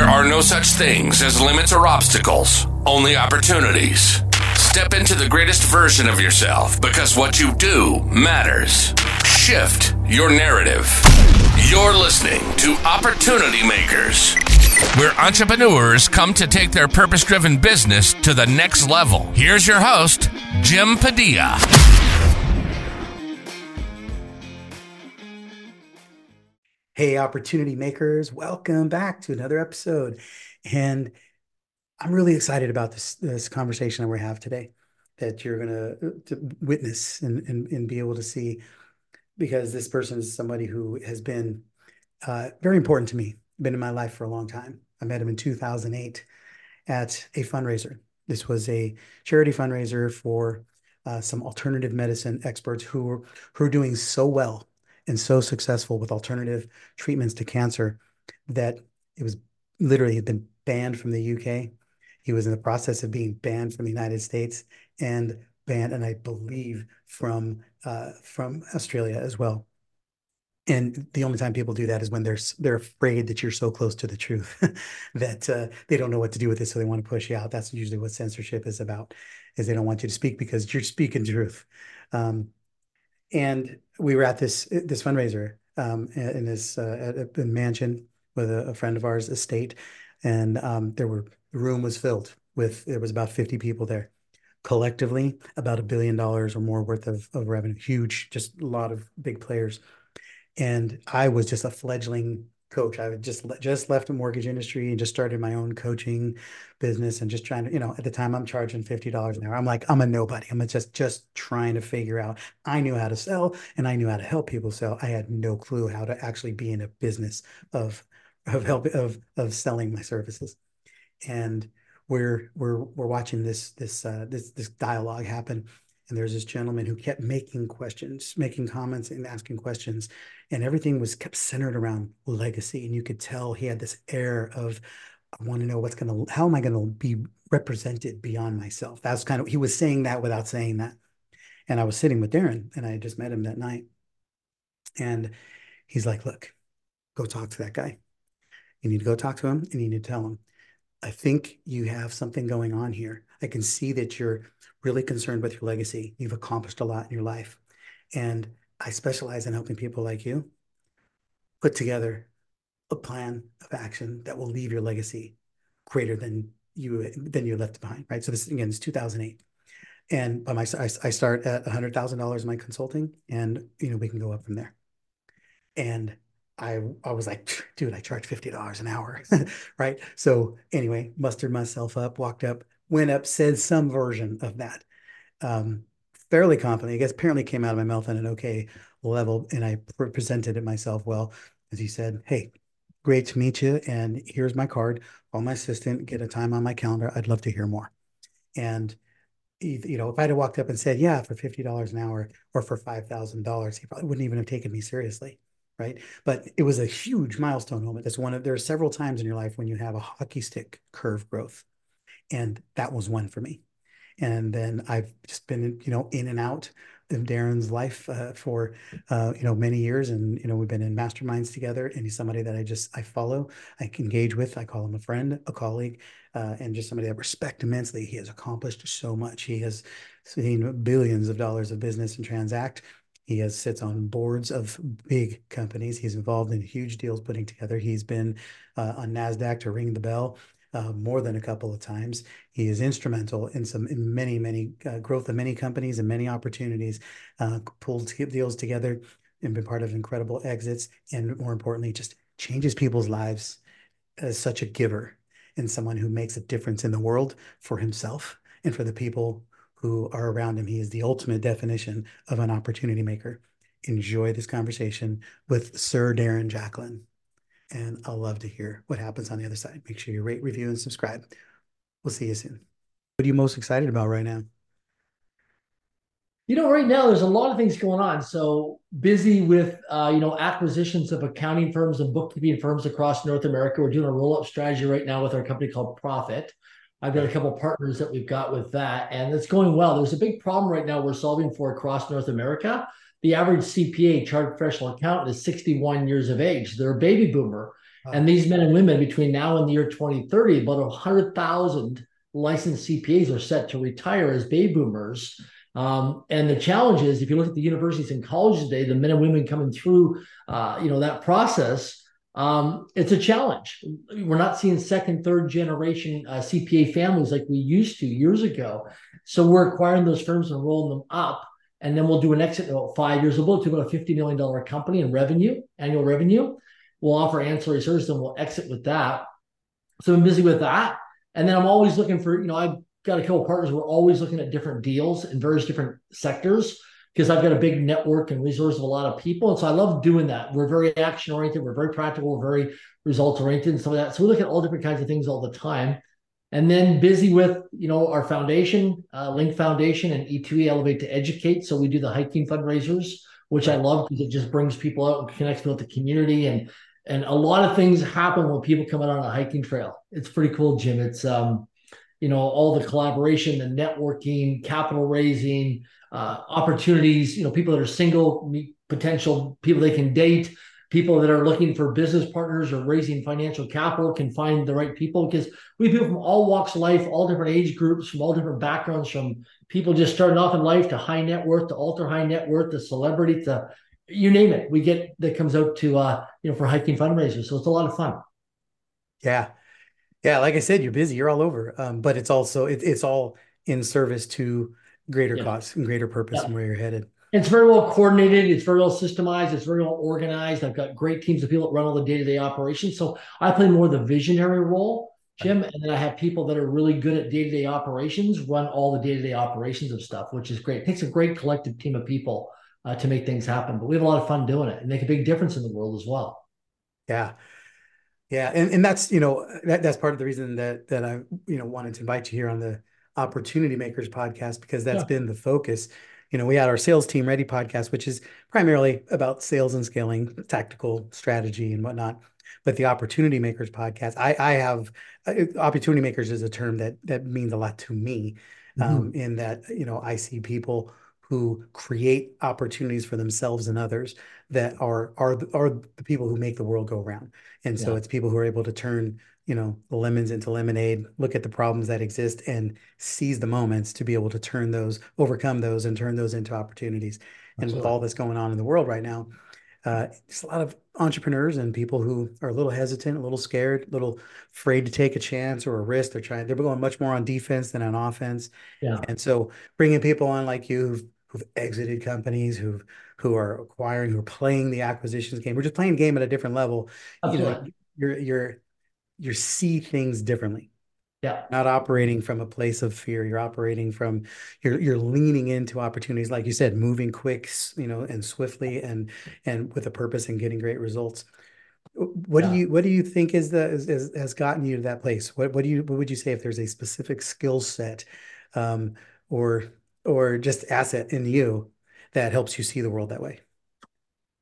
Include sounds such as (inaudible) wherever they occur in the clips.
There are no such things as limits or obstacles, only opportunities. Step into the greatest version of yourself because what you do matters. Shift your narrative. You're listening to Opportunity Makers, where entrepreneurs come to take their purpose driven business to the next level. Here's your host, Jim Padilla. Hey, opportunity makers, welcome back to another episode. And I'm really excited about this this conversation that we have today that you're going to witness and, and, and be able to see because this person is somebody who has been uh, very important to me, been in my life for a long time. I met him in 2008 at a fundraiser. This was a charity fundraiser for uh, some alternative medicine experts who were, who are doing so well and so successful with alternative treatments to cancer that it was literally had been banned from the UK. He was in the process of being banned from the United States and banned, and I believe from uh, from Australia as well. And the only time people do that is when they're they're afraid that you're so close to the truth (laughs) that uh, they don't know what to do with it, so they want to push you out. That's usually what censorship is about, is they don't want you to speak because you're speaking truth. Um, and we were at this this fundraiser um, in this uh, a, a mansion with a, a, friend of ours, estate, and um, there were the room was filled with there was about 50 people there. Collectively about a billion dollars or more worth of, of revenue. Huge just a lot of big players. And i was just a fledgling coach. I had just just left the mortgage industry and just started my own coaching business and just trying to you know at the time i'm charging $50 an hour. I'm like i'm a nobody. I'm just just trying to figure out. I knew how to sell and i knew how to help people sell i had no clue how to actually be in a business of of help of of selling my services. And we're we're we're watching this this uh, this this dialogue happen and there's this gentleman who kept making questions making comments and asking questions. And everything was kept centered around legacy. And you could tell he had this air of i want to know what's going to how am i going to be represented beyond myself? That's kind of he was saying that without saying that. And i was sitting with darren and i just met him that night. And he's like look go talk to that guy. You need to go talk to him and you need to tell him I think you have something going on here. I can see that you're really concerned with your legacy. You've accomplished a lot in your life. And I specialize in helping people like you put together a plan of action that will leave your legacy greater than you than you left behind, right? So this again is 2008. And by my I, I start at $100,000 in my consulting and you know we can go up from there. And I I was like, dude, I charge fifty dollars an hour, (laughs) right? So anyway, mustered myself up, walked up, went up, said some version of that, um, fairly confident. I guess apparently came out of my mouth on an okay level, and I pre- presented it myself well. As he said, "Hey, great to meet you, and here's my card. Call my assistant, get a time on my calendar. I'd love to hear more." And you know, if I'd have walked up and said, "Yeah, for fifty dollars an hour or for five thousand dollars," he probably wouldn't even have taken me seriously right? But it was a huge milestone moment. That's one of there are several times in your life when you have a hockey stick curve growth, and that was one for me. And then I've just been, you know, in and out of Darren's life uh, for, uh, you know, many years, and you know, we've been in masterminds together. And he's somebody that I just I follow, I engage with. I call him a friend, a colleague, uh, and just somebody I respect immensely. He has accomplished so much. He has seen billions of dollars of business and transact he has sits on boards of big companies. He's involved in huge deals putting together. He's been uh, on Nasdaq to ring the bell uh, more than a couple of times. He is instrumental in some in many many uh, growth of many companies and many opportunities. Uh, pulled deals together and been part of incredible exits, and more importantly, just changes people's lives as such a giver and someone who makes a difference in the world for himself and for the people who are around him. He is the ultimate definition of an opportunity maker. Enjoy this conversation with Sir Darren Jacklin. And I'll love to hear what happens on the other side. Make sure you rate, review, and subscribe. We'll see you soon. What are you most excited about right now? You know, right now there's a lot of things going on. So busy with uh, you know acquisitions of accounting firms and bookkeeping firms across North America. We're doing a roll up strategy right now with our company called Profit. I've got a couple partners that we've got with that, and it's going well. There's a big problem right now we're solving for across North America. The average CPA, chartered professional accountant, is 61 years of age. They're a baby boomer, Wow. And these men and women between now and the year 2030, about 100,000 licensed CPAs are set to retire as baby boomers. Um, and the challenge is, if you look at the universities and colleges today, the men and women coming through, uh, you know, that process, um, it's a challenge. We're not seeing second, third generation uh, CPA families like we used to years ago. So we're acquiring those firms and rolling them up and then we'll do an exit in about five years. We'll build to about a $50 million company in revenue, annual revenue. We'll offer ancillary services and we'll exit with that. So I'm busy with that. And then I'm always looking for, you know, I've got a couple partners. We're always looking at different deals in various different sectors because I've got a big network and resource of a lot of people. And so I love doing that. We're very action oriented, we're very practical, we're very results oriented and some of that. So we look at all different kinds of things all the time and then busy with you know our foundation uh, link foundation and e2e elevate to educate. So we do the hiking fundraisers which i love because it just brings people out and connects with the community. And and a lot of things happen when people come out on a hiking trail. It's pretty cool jim. It's um you know all the collaboration the networking capital raising uh, opportunities you know people that are single meet potential people they can date people that are looking for business partners or raising financial capital can find the right people because we have people from all walks of life, all different age groups, from all different backgrounds, from people just starting off in life to high net worth to ultra high net worth to celebrity to you name it. We get that comes out to uh, you know for hiking fundraisers. So it's a lot of fun. Yeah. Yeah, like I said, you're busy, you're all over. Um, but it's also it, it's all in service to greater yeah. cause and greater purpose yeah. and where you're headed. It's very well coordinated. It's very well systemized. It's very well organized. I've got great teams of people that run all the day to day operations. So I play more the visionary role, Jim, and then I have people that are really good at day to day operations run all the day to day operations of stuff, which is great. It takes a great collective team of people uh, to make things happen. But we have a lot of fun doing it and make a big difference in the world as well. Yeah. Yeah, and, and that's you know that, that's part of the reason that that I you know wanted to invite you here on the Opportunity Makers podcast because that's yeah. been the focus you know, we had our sales team ready podcast, which is primarily about sales and scaling, tactical strategy and whatnot. But the opportunity makers podcast, I, I have uh, opportunity makers is a term that that means a lot to me, mm-hmm. um, in that you know I see people who create opportunities for themselves and others that are are are the people who make the world go around. And so yeah. it's people who are able to turn you know the lemons into lemonade look at the problems that exist and seize the moments to be able to turn those overcome those and turn those into opportunities Absolutely. and with all this going on in the world right now uh, it's a lot of entrepreneurs and people who are a little hesitant a little scared a little afraid to take a chance or a risk they're trying they're going much more on defense than on offense yeah and so bringing people on like you who've, who've exited companies who've who are acquiring who are playing the acquisitions game we're just playing game at a different level Absolutely. you know you're you're you see things differently. Yeah. Not operating from a place of fear. You're operating from you're you're leaning into opportunities, like you said, moving quick, you know, and swiftly and and with a purpose and getting great results. What yeah. do you what do you think is the is, is, has gotten you to that place? What what do you what would you say if there's a specific skill set um, or or just asset in you that helps you see the world that way?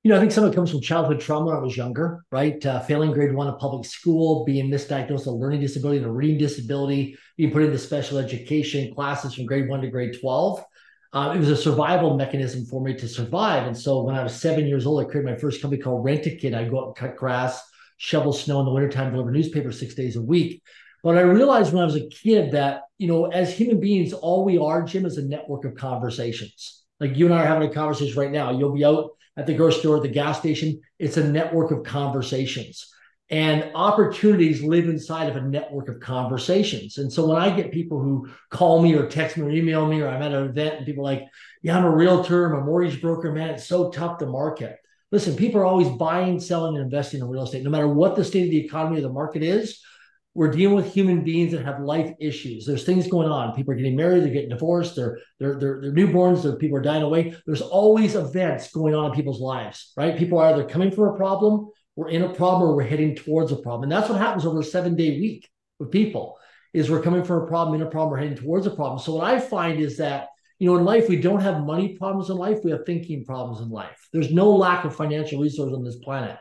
You know, I think some of it comes from childhood trauma when I was younger, right? Uh, failing grade one of public school, being misdiagnosed with a learning disability and a reading disability, being put into special education classes from grade one to grade 12. Uh, it was a survival mechanism for me to survive. And so when I was seven years old, I created my first company called Rent a Kid. I'd go out and cut grass, shovel snow in the wintertime, deliver newspapers six days a week. But I realized when I was a kid that, you know, as human beings, all we are, Jim, is a network of conversations. Like you and I are having a conversation right now. You'll be out at the grocery store, at the gas station. It's a network of conversations. And opportunities live inside of a network of conversations. And so when I get people who call me or text me or email me, or I'm at an event and people like, yeah, I'm a realtor, I'm a mortgage broker, man, it's so tough to market. Listen, people are always buying, selling, and investing in real estate. No matter what the state of the economy or the market is, we're dealing with human beings that have life issues. There's things going on. People are getting married, they're getting divorced, they're they're they're, they're newborns, people are dying away. There's always events going on in people's lives, right? People are either coming from a problem, we're in a problem, or we're heading towards a problem. And that's what happens over a seven-day week with people, is we're coming from a problem, in a problem, we're heading towards a problem. So what I find is that you know, in life, we don't have money problems in life, we have thinking problems in life. There's no lack of financial resources on this planet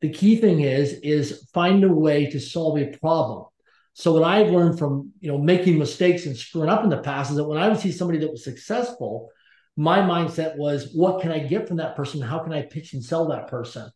the key thing is is find a way to solve a problem so what i've learned from you know making mistakes and screwing up in the past is that when i would see somebody that was successful my mindset was what can i get from that person how can i pitch and sell that person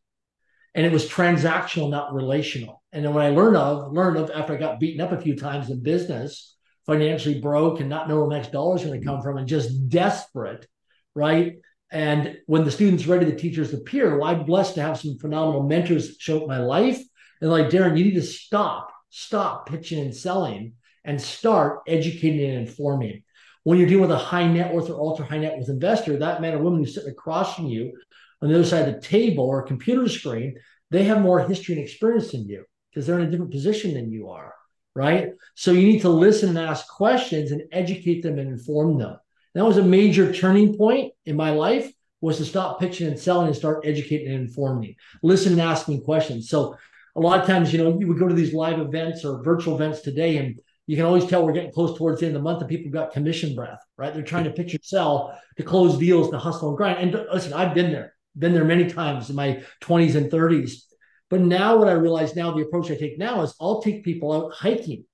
and it was transactional, not relational. And then when I learned of learned of after I got beaten up a few times in business, financially broke and not know where next dollar is going to come from, and just desperate, right? And when the students ready, the teachers appear. Well, I'm blessed to have some phenomenal mentors show up my life. And like Darren, you need to stop, stop pitching and selling, and start educating and informing. When you're dealing with a high net worth or ultra high net worth investor, that man or woman who's sitting across from you on the other side of the table or a computer screen, they have more history and experience than you because they're in a different position than you are, right? So you need to listen and ask questions and educate them and inform them. That was a major turning point in my life was to stop pitching and selling and start educating and informing, listen and asking questions. So a lot of times, you know, you would go to these live events or virtual events today and you can always tell we're getting close towards the end of the month and people got commission breath, right? They're trying to pitch and sell to close deals, to hustle and grind. And listen, I've been there, been there many times in my 20s and 30s. But now what I realize now, the approach I take now is I'll take people out hiking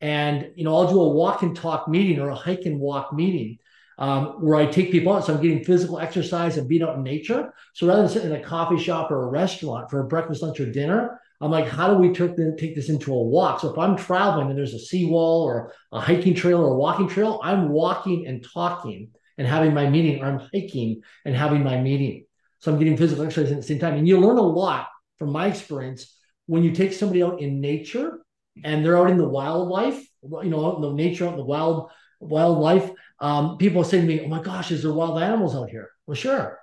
and, you know, I'll do a walk and talk meeting or a hike and walk meeting um, where I take people out. So I'm getting physical exercise and being out in nature. So rather than sitting in a coffee shop or a restaurant for a breakfast, lunch, or dinner, I'm like, how do we take, this into a walk? So if I'm traveling and there's a seawall or a hiking trail or a walking trail, I'm walking and talking and having my meeting, or I'm hiking and having my meeting. So I'm getting physical exercise at the same time. And you learn a lot from my experience when you take somebody out in nature and they're out in the wildlife, you know, out in the nature, out in the wild wildlife. Um, people say to me, "Oh my gosh, is there wild animals out here?" Well, sure.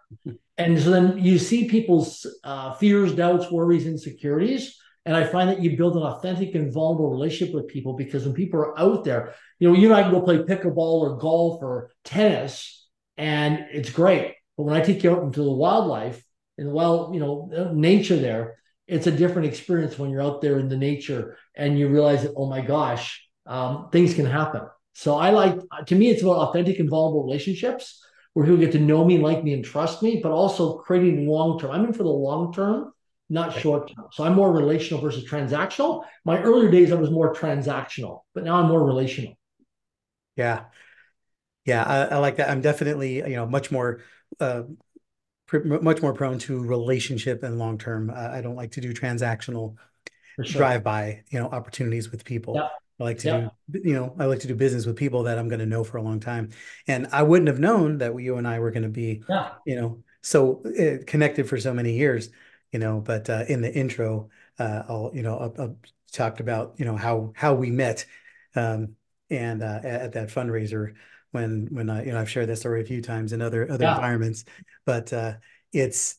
And so then you see people's uh, fears, doubts, worries, insecurities. And I find that you build an authentic and vulnerable relationship with people because when people are out there, you know, you and I can go play pickleball or golf or tennis, and it's great. But when I take you out into the wildlife and the wild, you know, nature there, it's a different experience when you're out there in the nature and you realize that, oh my gosh, um, things can happen. So I like, to me, it's about authentic and vulnerable relationships where people get to know me, like me, and trust me, but also creating long term. I'm in for the long term, not short term. So I'm more relational versus transactional. My earlier days, I was more transactional, but now I'm more relational. Yeah. Yeah. I, I like that. I'm definitely, you know, much more, uh, much more prone to relationship and long term. Uh, I don't like to do transactional sure. drive by, you know, opportunities with people. Yeah. I like to yeah. do, you know, I like to do business with people that I'm going to know for a long time. And I wouldn't have known that you and I were going to be, yeah. you know, so uh, connected for so many years, you know, but uh, in the intro, uh, I'll, you know, I'll, I'll talked about, you know, how, how we met um, and uh, at that fundraiser when, when I, you know, I've shared that story a few times in other, other yeah. environments, but uh, it's,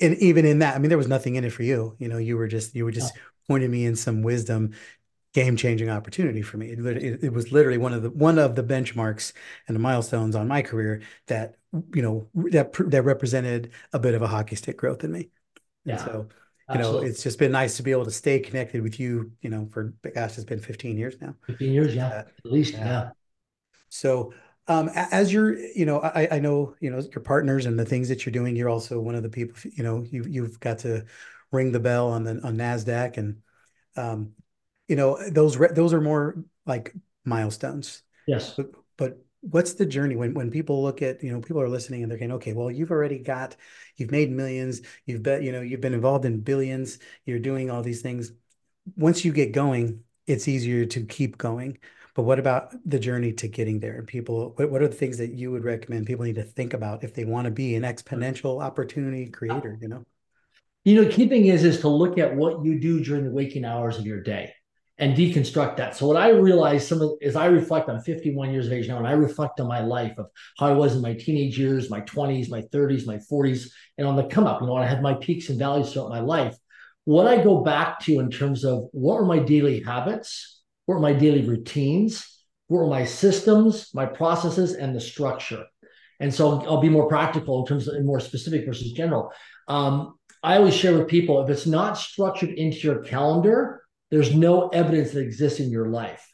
and even in that, I mean, there was nothing in it for you, you know, you were just, you were just pointing me in some wisdom game changing opportunity for me. It, it, it, was literally one of the one of the benchmarks and the milestones on my career that you know that that represented a bit of a hockey stick growth in me. Yeah. And so you Absolutely. know, it's just been nice to be able to stay connected with you. You know, for gosh, it's been 15 years now. 15 years, yeah, uh, at least, yeah. yeah. So. Um, as you're, you know, I, I know, you know, your partners and the things that you're doing. You're also one of the people, you know, you you've got to ring the bell on the on Nasdaq, and um, you know those those are more like milestones. Yes. But, but what's the journey? When when people look at you know people are listening and they're going okay well you've already got you've made millions you've bet you know you've been involved in billions you're doing all these things. Once you get going it's easier to keep going. But what about the journey to getting there? And people what, what are the things that you would recommend people need to think about if they want to be an exponential opportunity creator you know? You know key thing is is to look at what you do during the waking hours of your day and deconstruct that. So what I realized some of as I reflect on 51 years of age now, and I reflect on my life of how I was in my teenage years, my 20s, my 30s, my 40s, and on the come up, you know, I had my peaks and valleys throughout my life. What I go back to in terms of what were my daily habits, what were my daily routines, what were my systems, my processes, and the structure. And so I'll be more practical in terms of more specific versus general. Um, I always share with people if it's not structured into your calendar, there's no evidence that exists in your life.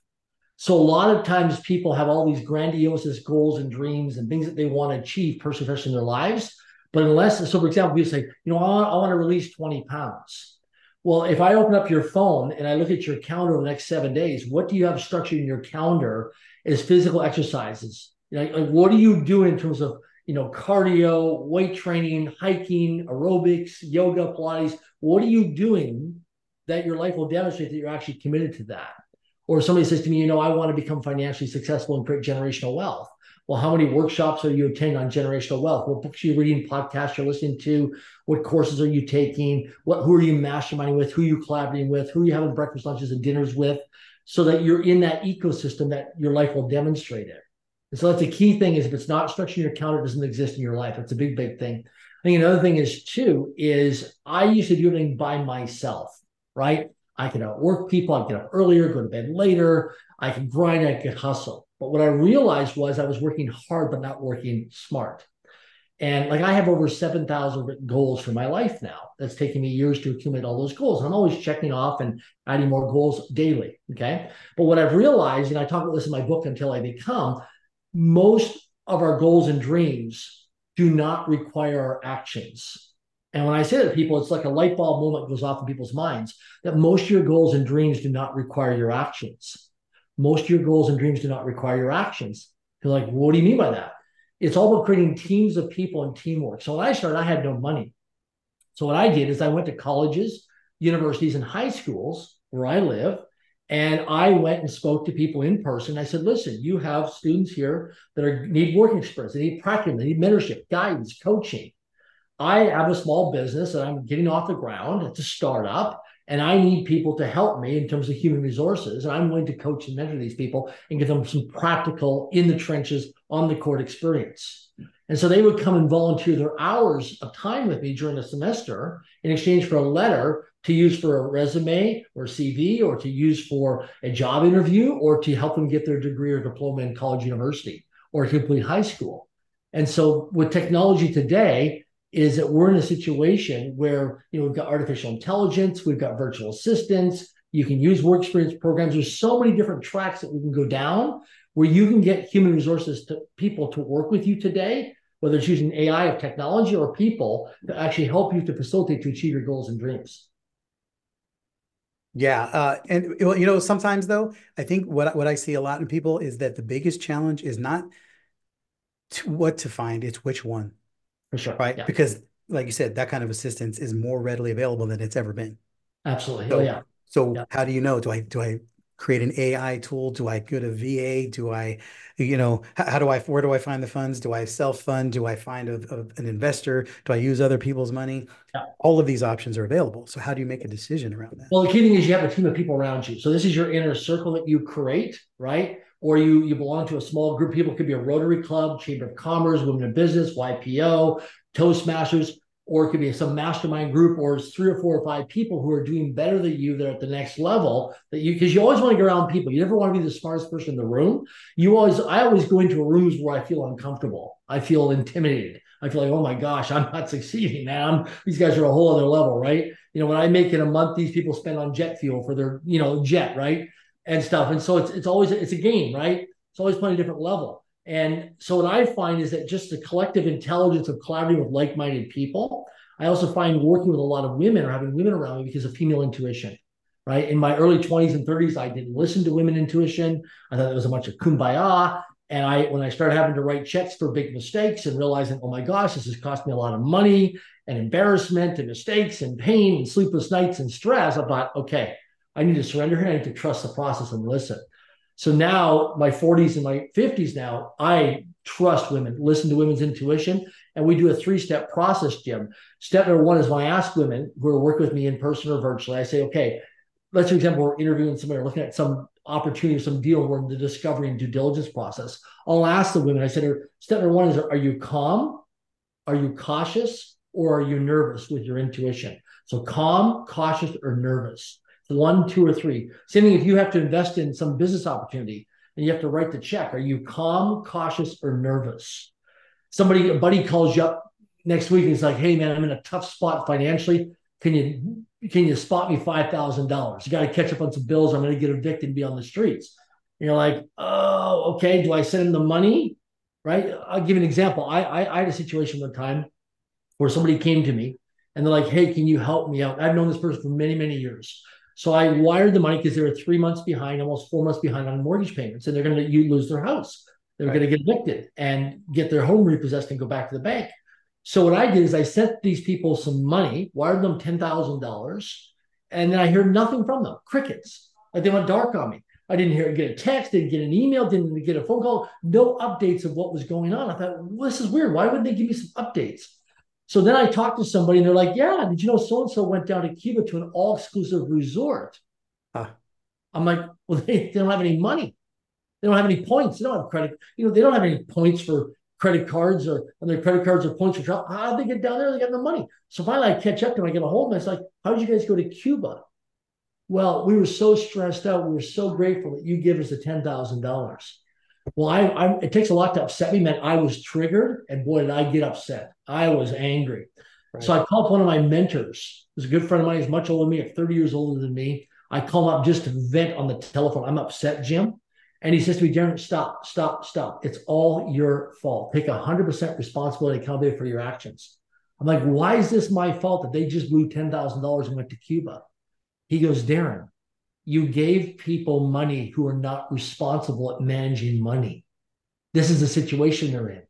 So a lot of times people have all these grandiose goals and dreams and things that they want to achieve personally in their lives. But unless, so for example, people say, you know, I want, I want to release 20 pounds. Well, if I open up your phone and I look at your calendar the next seven days, what do you have structured in your calendar is physical exercises. Know, like what are you doing in terms of you know, cardio, weight training, hiking, aerobics, yoga, Pilates. What are you doing that your life will demonstrate that you're actually committed to that? Or somebody says to me, you know, I want to become financially successful and create generational wealth. Well, how many workshops are you attending on generational wealth? What books are you reading, podcasts you're listening to? What courses are you taking? What who are you masterminding with? Who are you collaborating with? Who are you having breakfast, lunches, and dinners with? So that you're in that ecosystem that your life will demonstrate it. And so that's a key thing is if it's not structured in your account, it doesn't exist in your life. That's a big, big thing. I think another thing is too, is I used to do everything by myself, right? I could outwork people, I'd get up earlier, go to bed later, I could grind, I could hustle. But what I realized was I was working hard, but not working smart. And like I have over 7,000 written goals for my life now. That's taking me years to accumulate all those goals. I'm always checking off and adding more goals daily. Okay. But what I've realized, and I talk about this in my book, Until I Become, most of our goals and dreams do not require our actions. And when I say that to people, it's like a light bulb moment goes off in people's minds that most of your goals and dreams do not require your actions. Most of your goals and dreams do not require your actions. You're like, what do you mean by that? It's all about creating teams of people and teamwork. So when I started, I had no money. So what I did is I went to colleges, universities, and high schools where I live, and I went and spoke to people in person. I said, listen, you have students here that are need working experience, they need practice, they need mentorship, guidance, coaching. I have a small business and I'm getting off the ground. It's a startup, and I need people to help me in terms of human resources. And I'm willing to coach and mentor these people and give them some practical in the trenches, on the court experience. And so they would come and volunteer their hours of time with me during the semester in exchange for a letter to use for a resume or CV or to use for a job interview or to help them get their degree or diploma in college university or complete high school. And so with technology today is that we're in a situation where you know we've got artificial intelligence, we've got virtual assistants, you can use work experience programs. There's so many different tracks that we can go down where you can get human resources to people to work with you today, whether it's using AI of technology or people to actually help you to facilitate to achieve your goals and dreams. Yeah, uh, and you know, sometimes though, I think what what I see a lot in people is that the biggest challenge is not to what to find; it's which one. For sure, right? Yeah. Because, like you said, that kind of assistance is more readily available than it's ever been. Absolutely. So, oh, yeah. So, yeah. how do you know? Do I do I create an AI tool? Do I go to VA? Do I, you know, how, how do I, where do I find the funds? Do I self fund? Do I find a, a, an investor? Do I use other people's money? Yeah. All of these options are available. So how do you make a decision around that? Well, the key thing is you have a team of people around you. So this is your inner circle that you create, right? Or you you belong to a small group. People could be a Rotary Club, Chamber of Commerce, Women in Business, YPO, Toastmasters or it could be some mastermind group, or it's three or four or five people who are doing better than you. They're at the next level. That you because you always want to get around people. You never want to be the smartest person in the room. You always, I always go into rooms where I feel uncomfortable. I feel intimidated. I feel like, oh my gosh, I'm not (laughs) succeeding, man. These guys are a whole other level, right? You know, when I make in a month, these people spend on jet fuel for their, you know, jet, right? And stuff. And so it's it's always it's a game, right? It's always playing a different level. And so what I find is that just the collective intelligence of collaborating with like-minded people I also find working with a lot of women or having women around me because of female intuition. Right. In my early 20s and 30s, I didn't listen to women intuition. I thought it was a bunch of kumbaya. And I, when I started having to write checks for big mistakes and realizing, oh my gosh, this has cost me a lot of money and embarrassment and mistakes and pain and sleepless nights and stress, I thought, okay, I need to surrender here. I need to trust the process and listen. So now, my 40s and my 50s now, I trust women, listen to women's intuition, and we do a three step process, Jim. Step number one is when I ask women who are working with me in person or virtually, I say, okay, let's for example, we're interviewing somebody or looking at some opportunity, or some deal, we're in the discovery and due diligence process. I'll ask the women, I said, step number one is, are you calm? Are you cautious? Or are you nervous with your intuition? So calm, cautious, or nervous. One, two, or three. Same thing if you have to invest in some business opportunity and you have to write the check. Are you calm, cautious, or nervous? Somebody, a buddy calls you up next week and he's like, "Hey man, I'm in a tough spot financially. Can you can you spot me five thousand dollars? You got to catch up on some bills. I'm going to get evicted and be on the streets." And you're like, "Oh, okay. Do I send him the money?" Right? I'll give you an example. I, I I had a situation one time where somebody came to me and they're like, "Hey, can you help me out?" I've known this person for many many years. So I wired the money because they were three months behind, almost four months behind on mortgage payments, and they're going to you lose their house. They're right. going to get evicted and get their home repossessed and go back to the bank. So what I did is I sent these people some money, wired them ten thousand dollars, and then I heard nothing from them. Crickets. Like they went dark on me. I didn't hear get a text, didn't get an email, didn't get a phone call, no updates of what was going on. I thought, well, this is weird. Why wouldn't they give me some updates? So then I talked to somebody and they're like, yeah, did you know so and so went down to Cuba to an all exclusive resort? Huh. I'm like, well, they, (laughs) they don't have any money. They don't have any points. They don't have credit. You know, they don't have any points for credit cards or and their credit cards or points for travel. How did they get down there? They got no money. So finally, I catch up to them. I get a hold of them. It's like, how did you guys go to Cuba? Well, we were so stressed out. We were so grateful that you give us the ten thousand dollars. Well, I, I, it takes a lot to upset me. Man, I was triggered, and boy, did I get upset. I was angry. Right. So I called up one of my mentors. He's a good friend of mine. He's much older than me, like 30 years older than me. I call him up just to vent on the telephone. I'm upset, Jim. And he says to me, Darren, stop, stop, stop. It's all your fault. Take 100% responsibility, accountability for your actions. I'm like, why is this my fault that they just blew $10,000 and went to Cuba? He goes, Darren, you gave people money who are not responsible at managing money. This is the situation they're in.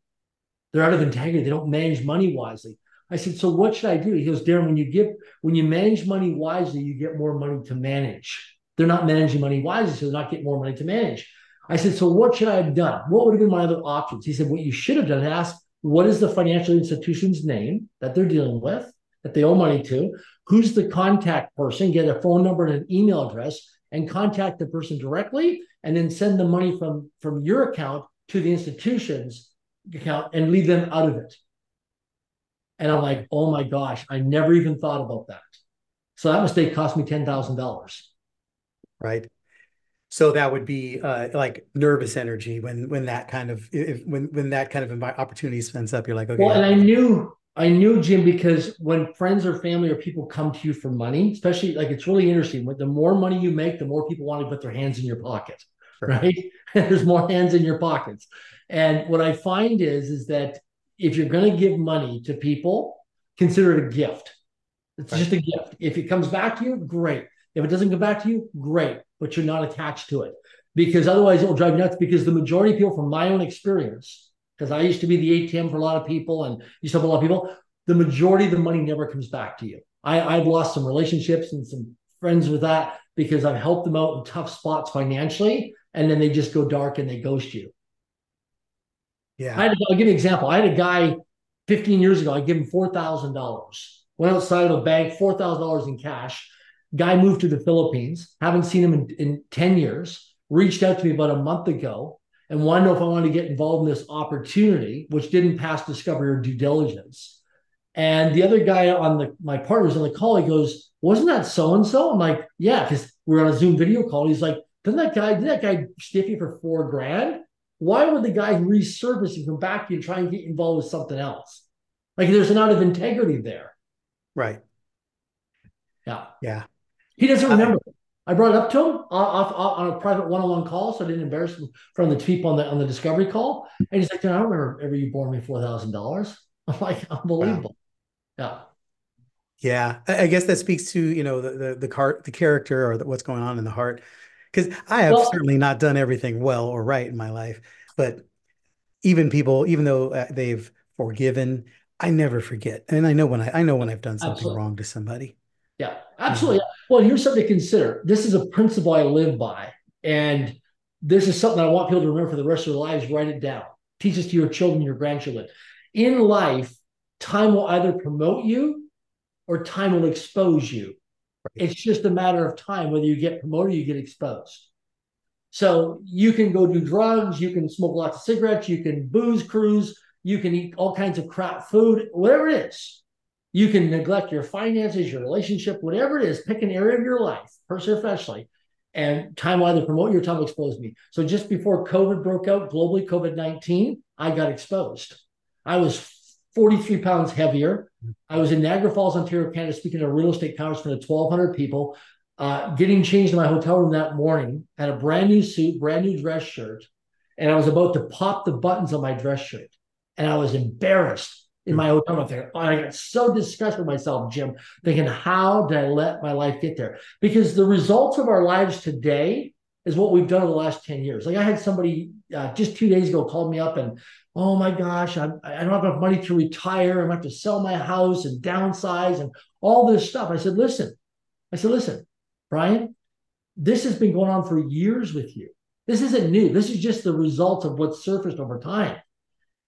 They're out of integrity. They don't manage money wisely. I said, so what should I do? He goes, Darren, when you give, when you manage money wisely, you get more money to manage. They're not managing money wisely, so they're not getting more money to manage. I said, so what should I have done? What would have been my other options? He said, what you should have done is ask, what is the financial institution's name that they're dealing with, that they owe money to? Who's the contact person? Get a phone number and an email address and contact the person directly, and then send the money from, from your account to the institution's account and leave them out of it. And I'm like, oh my gosh, I never even thought about that. So that mistake cost me $10,000. Right so that would be uh, like nervous energy when when that kind of if when when that kind of opportunity spins up you're like okay well and i knew i knew jim because when friends or family or people come to you for money especially like it's really interesting. The more money you make the more people want to put their hands in your pocket right? (laughs) There's more hands in your pockets. And what i find is is that if you're going to give money to people consider it a gift. It's right. just a gift. If it comes back to you great. If it doesn't come back to you great but you're not attached to it. Because otherwise it will drive you nuts. Because the majority of people, from my own experience, because I used to be the ATM for a lot of people and used to have a lot of people, the majority of the money never comes back to you. I, I've lost some relationships and some friends with that because I've helped them out in tough spots financially, and then they just go dark and they ghost you. Yeah. I had, I'll give you an example. I had a guy 15 years ago, I gave him $4,000. Went outside of a bank, $4,000 in cash. Guy moved to the Philippines, haven't seen him in, in 10 years, reached out to me about a month ago and wanted to know if I wanted to get involved in this opportunity, which didn't pass discovery or due diligence. And the other guy on the my partner was on the call. He goes, "Wasn't that so and so?" I'm like, "Yeah," because we are on a Zoom video call. He's like, "Doesn't that guy? Did that guy stiff you for four grand? Why would the guy resurface and come back to you and try and get involved with something else? Like, there's an out of integrity there." Right. Yeah. Yeah. He doesn't remember. I, I brought it up to him off, on a private one-on-one call, so I didn't embarrass him from the people on the on the discovery call. And he's like, "I don't remember ever you borrowed me four thousand dollars." (laughs) I'm like, "Unbelievable." Wow. Yeah. Yeah, I guess that speaks to you know the the the, car, the character or the, what's going on in the heart. Because I have well, certainly not done everything well or right in my life, but even people, even though uh, they've forgiven, I never forget, and I know when I I know when I've done something absolutely. wrong to somebody. Yeah, absolutely. Mm-hmm. Well, here's something to consider. This is a principle I live by. And this is something I want people to remember for the rest of their lives. Write it down. Teach this to your children, your grandchildren. In life, time will either promote you or time will expose you. It's just a matter of time whether you get promoted or you get exposed. So you can go do drugs, you can smoke lots of cigarettes, you can booze cruise, you can eat all kinds of crap food, whatever it is. You can neglect your finances, your relationship, whatever it is, pick an area of your life, personally professionally, and time either promote your time will expose me. So just before COVID broke out globally, COVID 19, I got exposed. I was 43 pounds heavier. I was in Niagara Falls, Ontario, Canada, speaking at a real estate conference for 1,200 people, uh, getting changed in my hotel room that morning, had a brand new suit, brand new dress shirt, and I was about to pop the buttons on my dress shirt. And I was embarrassed in my room there. I got so disgusted with myself, Jim, thinking, how did I let my life get there? Because the results of our lives today is what we've done over the last 10 years. Like I had somebody uh, just two days ago called me up and, oh my gosh, I, I don't have enough money to retire. I'm going to have to sell my house and downsize and all this stuff. I said, listen, I said, listen, Brian, this has been going on for years with you. This isn't new. This is just the result of what's surfaced over time,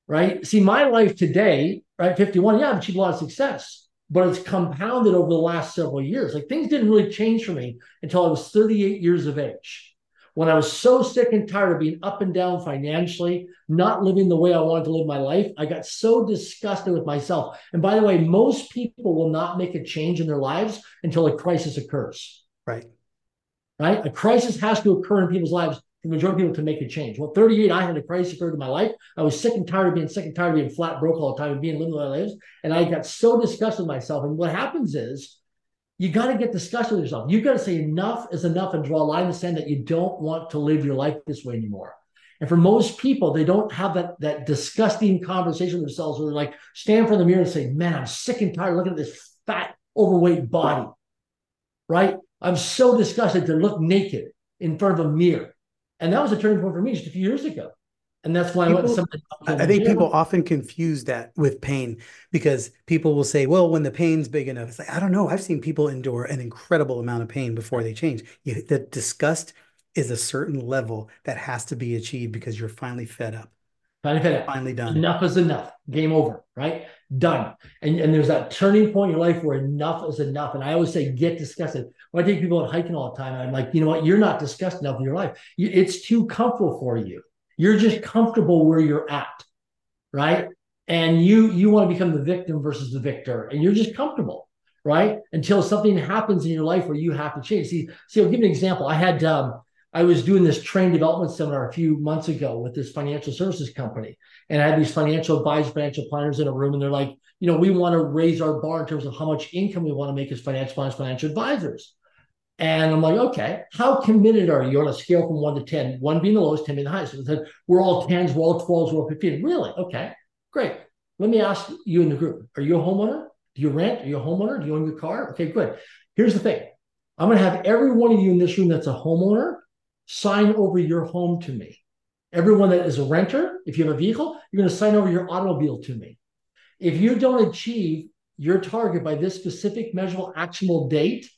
right? See, my life today, right, 51, yeah, I've achieved a lot of success, but it's compounded over the last several years. Like things didn't really change for me until I was 38 years of age when I was so sick and tired of being up and down financially, not living the way I wanted to live my life, I got so disgusted with myself. And by the way, most people will not make a change in their lives until a crisis occurs. Right. Right. A crisis has to occur in people's lives the majority of people to make a change. Well, 38, I had a crisis occur in my life. I was sick and tired of being sick and tired of being flat broke all the time and being living the way I live. And I got so disgusted with myself. And what happens is you got to get disgusted with yourself. You've got to say enough is enough and draw a line in the sand that you don't want to live your life this way anymore. And for most people, they don't have that, that disgusting conversation with themselves where they're like, stand for the mirror and say, man, I'm sick and tired of looking at this fat, overweight body. Right? I'm so disgusted to look naked in front of a mirror. And that was a turning point for me just a few years ago and that's why people, I went something. I think people often confuse that with pain because people will say, "Well, when the pain's big enough," it's like I don't know. I've seen people endure an incredible amount of pain before they change. You, the disgust is a certain level that has to be achieved because you're finally fed up. Finally fed up. Finally done. Enough is enough. Game over. Right. Done. And and there's that turning point in your life where enough is enough. And I always say, get disgusted. When I take people out hiking all the time, I'm like, you know what? You're not disgusted enough in your life. it's too comfortable for you you're just comfortable where you're at, right? And you you want to become the victim versus the victor, and you're just comfortable, right? Until something happens in your life where you have to change. See, see, I'll give you an example. I had um, I was doing this train development seminar a few months ago with this financial services company, and I had these financial advisors, financial planners in a room, and they're like, you know, we want to raise our bar in terms of how much income we want to make as financial planners, financial advisors. And I'm like, okay, how committed are you on a scale from one to 10? One being the lowest, 10 being the highest. So said, we're all 10s, we're all 12s, we're all 15. Really? Okay, great. Let me ask you in the group Are you a homeowner? Do you rent? Are you a homeowner? Do you own your car? Okay, good. Here's the thing I'm going to have every one of you in this room that's a homeowner sign over your home to me. Everyone that is a renter, if you have a vehicle, you're going to sign over your automobile to me. If you don't achieve your target by this specific measurable actionable date,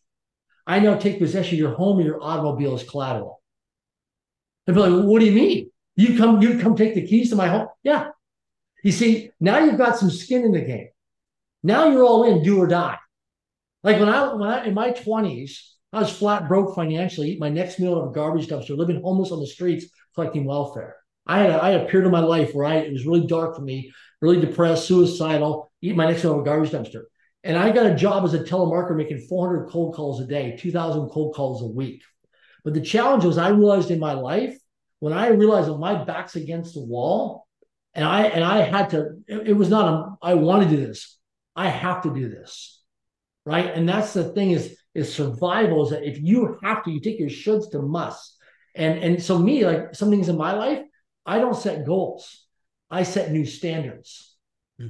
I now take possession of your home or your automobile as collateral. They'd be like, what do you mean? You come, you come take the keys to my home? Yeah. You see, now you've got some skin in the game. Now you're all in, do or die. Like when I, when I in my 20s, I was flat broke financially, eat my next meal out of a garbage dumpster, living homeless on the streets, collecting welfare. I had a, I had a period of my life where I it was really dark for me, really depressed, suicidal, eat my next meal out of a garbage dumpster. And I got a job as a telemarketer making 400 cold calls a day, 2,000 cold calls a week. But the challenge was I realized in my life when I realized that my back's against the wall, and I and I had to. It, it was not a. I want to do this. I have to do this, right? And that's the thing is is survival is that if you have to, you take your shoulds to must. And and so me like some things in my life, I don't set goals. I set new standards. Hmm.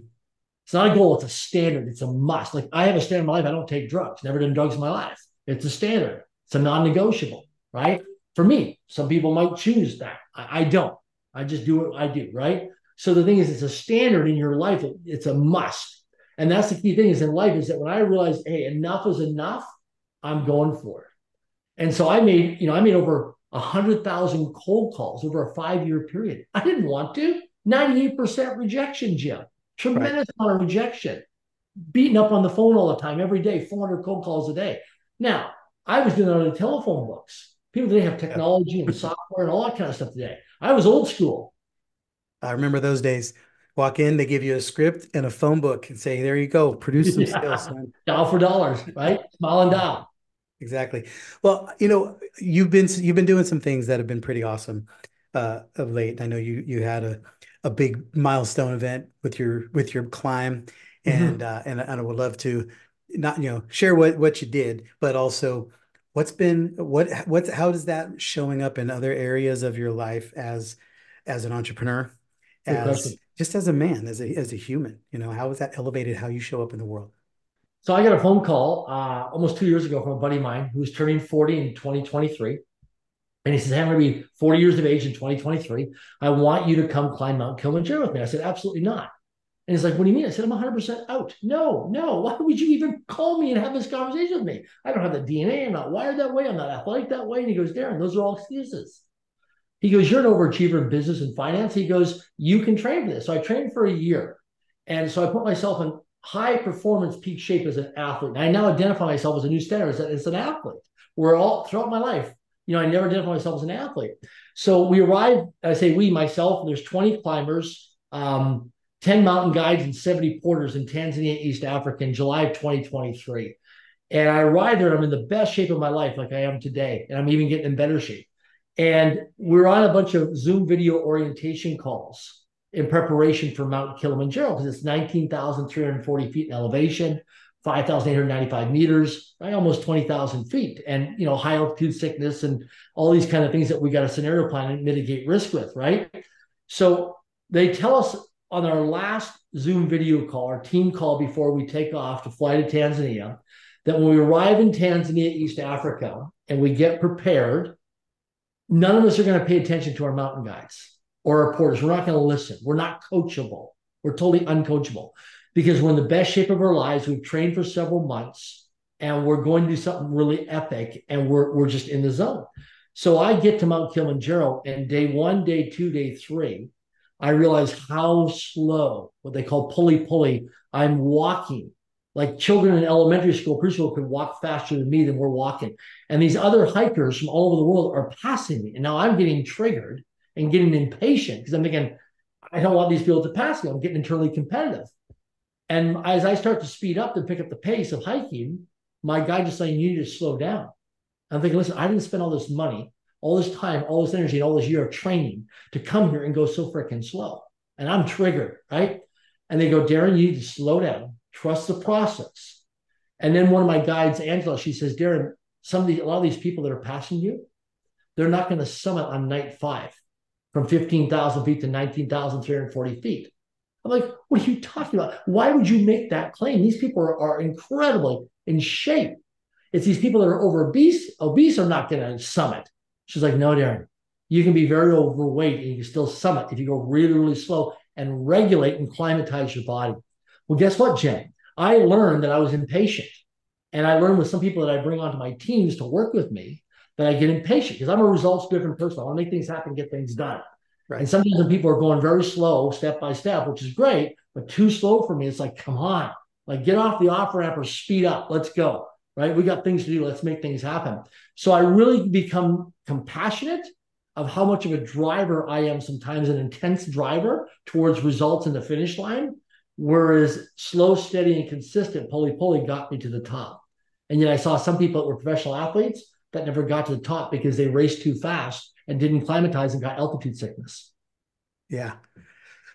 It's not a goal, it's a standard. It's a must. Like I have a standard in my life. I don't take drugs, never done drugs in my life. It's a standard. It's a non-negotiable, right? For me, some people might choose that. I, I don't. I just do what I do, right? So the thing is, it's a standard in your life. It's a must. And that's the key thing is in life is that when I realized, hey, enough is enough, I'm going for it. And so I made, you know, I made over a hundred thousand cold calls over a five-year period. I didn't want to. 98% rejection, Jim. Tremendous right. amount of rejection. Beaten up on the phone all the time, every day, 400 cold calls a day. Now, I was doing that on the telephone books. People today have technology and software and all that kind of stuff today. I was old school. I remember those days. Walk in, they give you a script and a phone book and say, "There you go, produce some (laughs) yeah. skills." Man. Dial for dollars, right? Smile and dial. Exactly. Well, you know, you've been you've been doing some things that have been pretty awesome uh, of late. I know you you had a a big milestone event with your with your climb, mm-hmm. and uh, and and I would love to not you know share what what you did, but also what's been what what's how does that showing up in other areas of your life as as an entrepreneur, as just as a man, as a as a human, you know, how has that elevated how you show up in the world? So I got a phone call uh, almost two years ago from a buddy of mine who was turning 40 in 2023. And he says, hey, I'm going to be 40 years of age in 2023. I want you to come climb Mount Kilimanjaro with me. I said, absolutely not. And he's like, what do you mean? I said, I'm 100% out. No, no. Why would you even call me and have this conversation with me? I don't have the DNA. I'm not wired that way. I'm not athletic that way. And he goes, Darren, those are all excuses. He goes, You're an overachiever in business and finance. He goes, You can train for this. So I trained for a year. And so I put myself in high performance peak shape as an athlete. And I now identify myself as a new standard as, an athlete. Where all throughout my life, you know, I never identify myself as an athlete. So we arrived, I say we, myself, there's 20 climbers. Um, 10 mountain guides and 70 porters in Tanzania, East Africa in July of 2023. And I arrived there, and I'm in the best shape of my life, like I am today. And I'm even getting in better shape. And we're on a bunch of Zoom video orientation calls in preparation for Mount Kilimanjaro because it's 19,340 feet in elevation, 5,895 meters, right? almost 20,000 feet, and you know high altitude sickness and all these kind of things that we got a scenario plan and mitigate risk with, right? So they tell us on our last Zoom video call, our team call before we take off to fly to Tanzania, that when we arrive in Tanzania, East Africa, and we get prepared, none of us are going to pay attention to our mountain guides or our. We're not going to listen. We're not coachable. We're totally uncoachable because we're in the best shape of our lives. We've trained for several months and we're going to do something really epic and we're, we're just in the zone. So I get to Mount Kilimanjaro and day one, day two, day three, I realize how slow, what they call pole pole, I'm walking. Like children in elementary school, preschool could walk faster than me than we're walking. And these other hikers from all over the world are passing me. And now I'm getting triggered and getting impatient because I'm thinking, I don't want these people to pass me. I'm getting internally competitive. And as I start to speed up and pick up the pace of hiking, my guide is saying, You need to slow down. I'm thinking, listen, I didn't spend all this money all this time, all this energy, and all this year of training to come here and go so freaking slow. And I'm triggered, right? And they go, Darren, you need to slow down, trust the process. And then one of my guides, Angela, she says, Darren, some of these, a lot of these people that are passing you, they're not going to summit on night five from 15,000 feet to 19,340 feet. I'm like, what are you talking about? Why would you make that claim? These people are, are incredibly in shape. It's these people that are over obese. Obese are not going to summit. She's like, no, Darren, you can be very overweight and you can still summit if you go really, really slow and regulate and climatize your body. Well, guess what, Jim? I learned that I was impatient. And I learned with some people that I bring onto my teams to work with me that I get impatient because I'm a results driven person. I want to make things happen, get things done. Right. And sometimes when people are going very slow, step by step, which is great, but too slow for me, it's like, come on, like get off the off ramp or speed up. Let's go right? We got things to do. Let's make things happen. So I really become compassionate of how much of a driver I am, sometimes an intense driver towards results in the finish line. Whereas slow, steady, and consistent pole pole got me to the top. And yet I saw some people that were professional athletes that never got to the top because they raced too fast and didn't climatize and got altitude sickness. Yeah.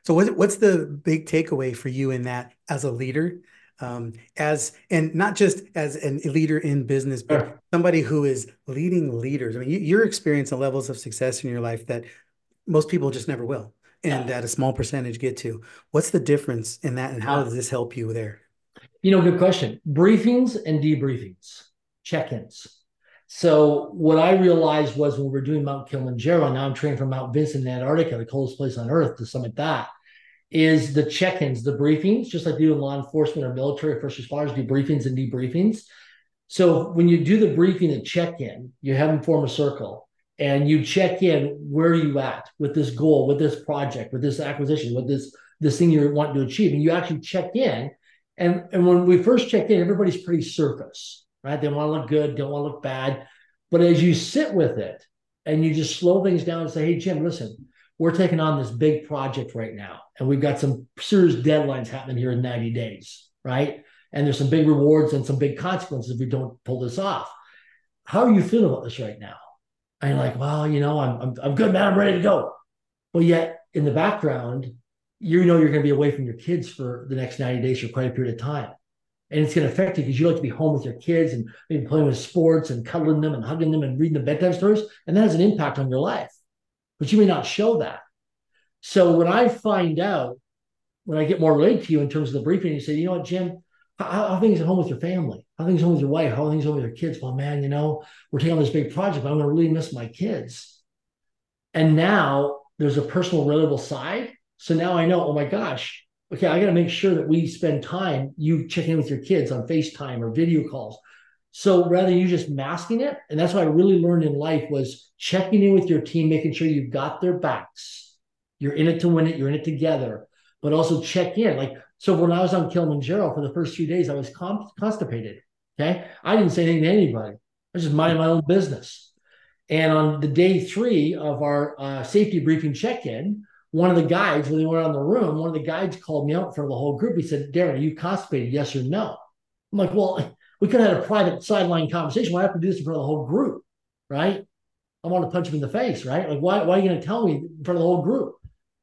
So what's what's the big takeaway for you in that as a leader um, as and not just as a leader in business, but yeah. somebody who is leading leaders. I mean, you, your experience and levels of success in your life that most people just never will, and that a small percentage get to. What's the difference in that, and how does this help you there? You know, good question. Briefings and debriefings, check-ins. So what I realized was when we were doing Mount Kilimanjaro, now I'm training for Mount Vinson in Antarctica, the coldest place on earth, to summit that is the check-ins, the briefings, just like you do in law enforcement or military first responders do briefings and debriefings. So when you do the briefing and check-in, you have them form a circle and you check in where are you at with this goal, with this project, with this acquisition, with this this thing you want to achieve. And you actually check in. And, and when we first check in, everybody's pretty surface, right? They want to look good, don't want to look bad. But as you sit with it and you just slow things down and say, hey, Jim, listen, we're taking on this big project right now, and we've got some serious deadlines happening here in 90 days, right? And there's some big rewards and some big consequences if we don't pull this off. How are you feeling about this right now? And you're like, well, you know, I'm, I'm, I'm good, man. I'm ready to go. But yet in the background, you know you're going to be away from your kids for the next 90 days for quite a period of time. And it's going to affect you because you like to be home with your kids and maybe playing with sports and cuddling them and hugging them and reading the bedtime stories. And that has an impact on your life but you may not show that. So when I find out, when I get more related to you in terms of the briefing, you say, you know what, Jim, how, how things at home with your family? How things home with your wife? How things home with your kids? Well, man, you know, we're taking on this big project, but I'm going to really miss my kids. And now there's a personal, relatable side. So now I know, oh my gosh, okay, I got to make sure that we spend time, you check in with your kids on FaceTime or video calls. So rather you just masking it, and that's what I really learned in life was checking in with your team, making sure you've got their backs. You're in it to win it, you're in it together, but also check in. Like, so when I was on Kilimanjaro for the first few days, I was constipated. Okay. I didn't say anything to anybody. I was just minding my own business. And on the day three of our uh, safety briefing check in, one of the guides, when they went on the room, one of the guides called me out in front of the whole group. He said, Darren, are you constipated? Yes or no? I'm like, well, we could have had a private sideline conversation. Why have to do this in front of the whole group? Right. I want to punch him in the face, right? Like, why, why are you going to tell me in front of the whole group?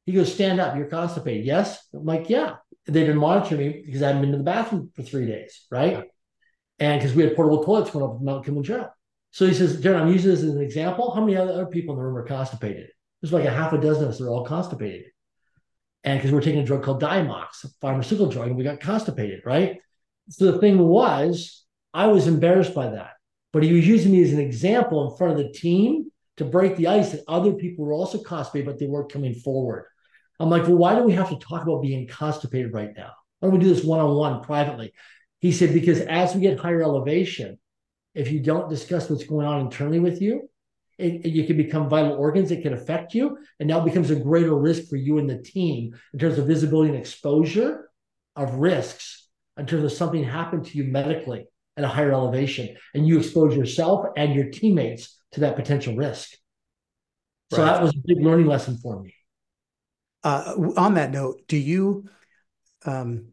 He goes, stand up. You're constipated. Yes. I'm like, yeah. They've been monitoring me because I haven't been to the bathroom for three days, right? And because we had portable toilets going up Mount Kilimanjaro. So he says, Darren, I'm using this as an example. How many other people in the room are constipated? There's like a half a dozen of us that are all constipated. And because we're taking a drug called Diamox, a pharmaceutical drug, and we got constipated, right? So the thing was, I was embarrassed by that. But he was using me as an example in front of the team to break the ice that other people were also constipated, but they weren't coming forward. I'm like, well, why do we have to talk about being constipated right now? Why don't we do this one on one privately? He said, because as we get higher elevation, if you don't discuss what's going on internally with you, it, you can become vital organs. It can affect you. And now becomes a greater risk for you and the team in terms of visibility and exposure of risks in terms of something happened to you medically at a higher elevation. And you expose yourself and your teammates to that potential risk. So right. that was a big learning lesson for me. Uh, on that note, do you, um,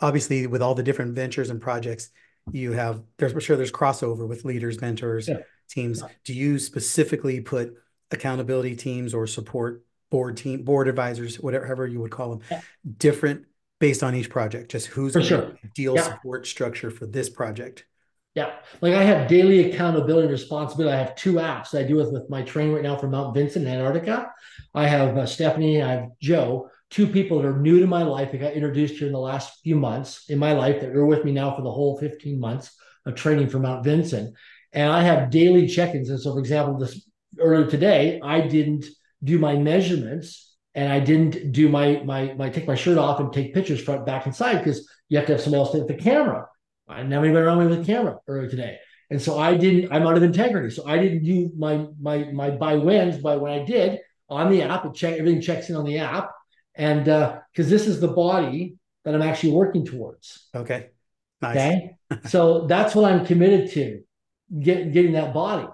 obviously, with all the different ventures and projects, you have there's for sure there's crossover with leaders, mentors, yeah. Teams. Do you specifically put accountability teams or support board team, board advisors, whatever you would call them, yeah. different based on each project? Just who's for sure. deal support structure for this project? Yeah. Like I have daily accountability and responsibility. I have two apps I do with, with my train right now for Mount Vinson, Antarctica. I have uh, Stephanie, I have Joe, two people that are new to my life that got introduced here in the last few months in my life that are with me now for the whole 15 months of training for Mount Vinson. And I have daily check-ins. And so, for example, this earlier today, I didn't do my measurements and I didn't do my my my take my shirt off and take pictures front, back, and side because you have to have somebody else take the camera. I didn't have anybody around me with a camera earlier today. And so I didn't, I'm out of integrity. So I didn't do my my my by wins by when I did on the app. It check everything checks in on the app. And uh, because this is the body that I'm actually working towards. Okay. Nice. Okay. (laughs) so that's what I'm committed to, get, getting that body.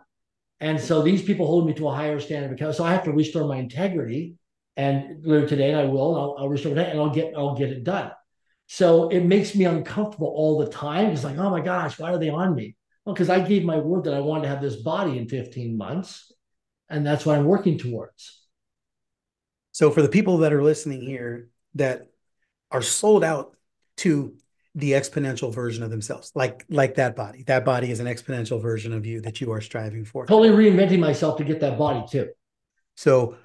And so these people hold me to a higher standard because so I have to restore my integrity. And later today, and I will, I'll, I'll restore that and I'll get I'll get it done. So it makes me uncomfortable all the time. It's like, oh my gosh, why are they on me? Well, because I gave my word that I wanted to have this body in 15 months. And that's what I'm working towards. So for the people that are listening here that are sold out to the exponential version of themselves, like like that body. That body is an exponential version of you that you are striving for. Totally reinventing myself to get that body too. So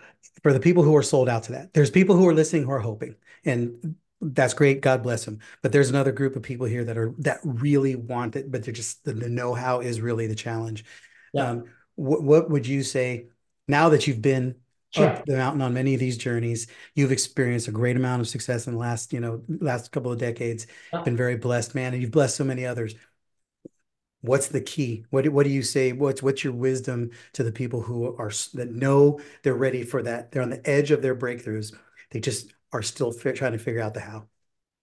for the people who are sold out to that, there's people who are listening who are hoping. And that's great. God bless them. But there's another group of people here that are that really want it, but they're just the, the know-how is really the challenge. Yeah. Um, what, what would you say now that you've been sure. up the mountain on many of these journeys? You've experienced a great amount of success in the last, you know, last couple of decades. Been very blessed, man, and you've blessed so many others. What's the key? What what do you say? What's what's your wisdom to the people who are that know they're ready for that? They're on the edge of their breakthroughs. They just are still trying to figure out the how.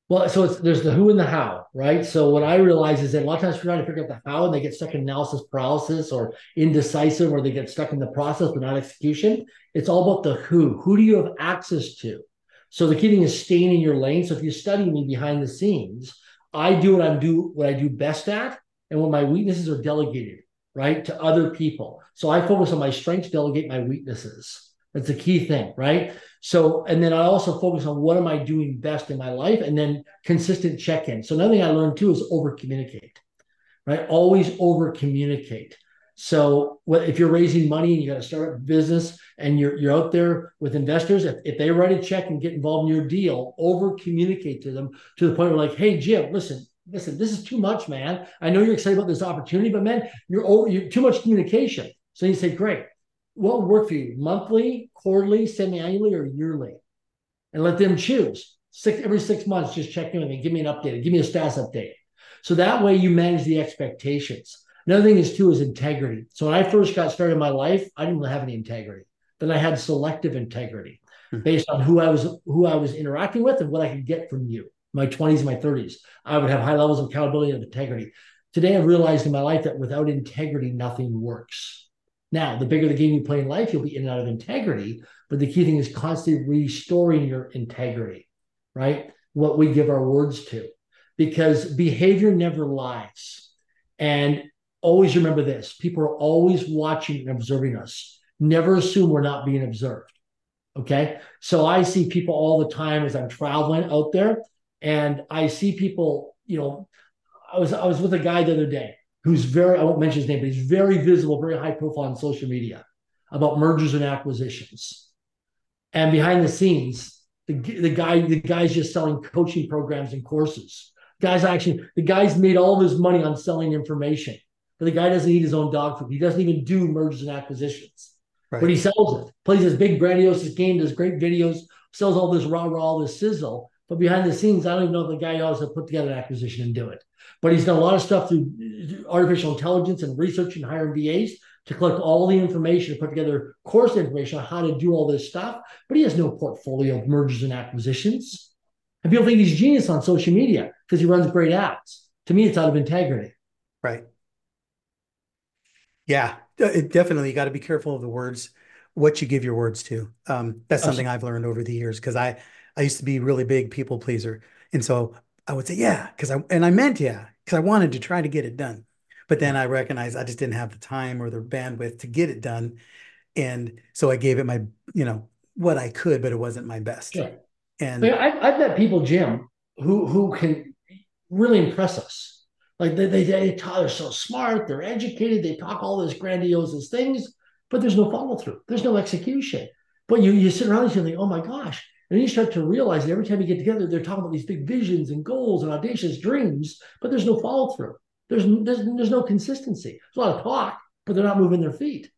Well, so it's there's the who and the how, right? So what I realize is that a lot of times we're trying to figure out the how and they get stuck in analysis paralysis or indecisive or they get stuck in the process but not execution. It's all about the who. Who do you have access to? So the key thing is staying in your lane. So if you study me behind the scenes, I do what I'm do what I do best at, and when my weaknesses are delegated, right, to other people. So I focus on my strengths, delegate my weaknesses. That's the key thing, right? So, and then I also focus on what am I doing best in my life and then consistent check in. So, another thing I learned too is over communicate, right? Always over communicate. So, if you're raising money and you got to start a business and you're, you're out there with investors, if, if they write a check and get involved in your deal, over communicate to them to the point where, like, hey, Jim, listen, listen, this is too much, man. I know you're excited about this opportunity, but man, you're over, you're too much communication. So you say, great. What would work for you? Monthly, quarterly, semi-annually, or yearly? And let them choose. Six every six months, just check in with me, give me an update, give me a status update. So that way you manage the expectations. Another thing is too is integrity. So when I first got started in my life, I didn't have any integrity. Then I had selective integrity mm-hmm. based on who I was who I was interacting with and what I could get from you. My 20s and my 30s. I would have high levels of accountability and integrity. Today I've realized in my life that without integrity, nothing works. Now, the bigger the game you play in life, you'll be in and out of integrity. But the key thing is constantly restoring your integrity, right? What we give our words to, because behavior never lies. And always remember this people are always watching and observing us. Never assume we're not being observed. Okay. So I see people all the time as I'm traveling out there, and I see people, you know, I was I was with a guy the other day who's very, I won't mention his name, but he's very visible, very high profile on social media about mergers and acquisitions. And behind the scenes, the, the guy, the guy's just selling coaching programs and courses. Guys actually, the guy's made all of his money on selling information. But the guy doesn't eat his own dog food. He doesn't even do mergers and acquisitions. Right. But he sells it, plays this big grandiose game, does great videos, sells all this raw, raw, all this sizzle. But behind the scenes, I don't even know if the guy knows how to put together an acquisition and do it. But he's done a lot of stuff through artificial intelligence and research and hiring VAs to collect all the information, to put together course information on how to do all this stuff. But he has no portfolio of mergers and acquisitions. And people think he's a genius on social media because he runs great ads. To me, it's out of integrity. Right. Yeah, it definitely. You got to be careful of the words, what you give your words to. Um, that's something I've learned over the years because I I used to be really big people pleaser, and so I would say yeah because I and I meant yeah because I wanted to try to get it done. But then mm. I recognized I just didn't have the time or the bandwidth to get it done. And so I gave it my, you know, what I could, but it wasn't my best. Sure. And I've, I've met people, Jim, who who can really impress us. Like they, they, they talk, they're so smart, they're educated, they talk all this grandiose things, but there's no follow through, there's no execution. But you you sit around and you think, oh my gosh, and then you start to realize that every time you get together, they're talking about these big visions and goals and audacious dreams, but there's no follow through. There's, there's, there's no consistency. There's a lot of talk, but they're not moving their feet.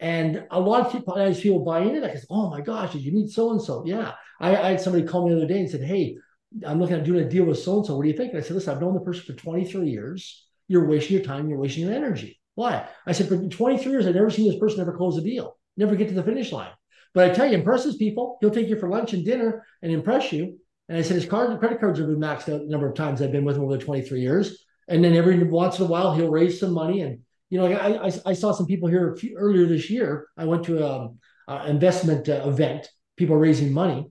And a lot of people, as people buy into that, because, oh my gosh, did you meet so and so? Yeah. I, I, had somebody call me the other day and said, hey, I'm looking at doing a deal with so and so. What do you think? And I said, listen, I've known the person for 23 years. You're wasting your time. You're wasting your energy. Why? I said, for 23 years, I've never seen this person ever close a deal, never get to the finish line. But I tell you, impresses people. He'll take you for lunch and dinner and impress you. And I said his card, credit cards have been maxed out a number of times. I've been with him over 23 years. And then every once in a while, he'll raise some money. And you know, I, I, I saw some people here few, earlier this year. I went to an investment uh, event, people raising money,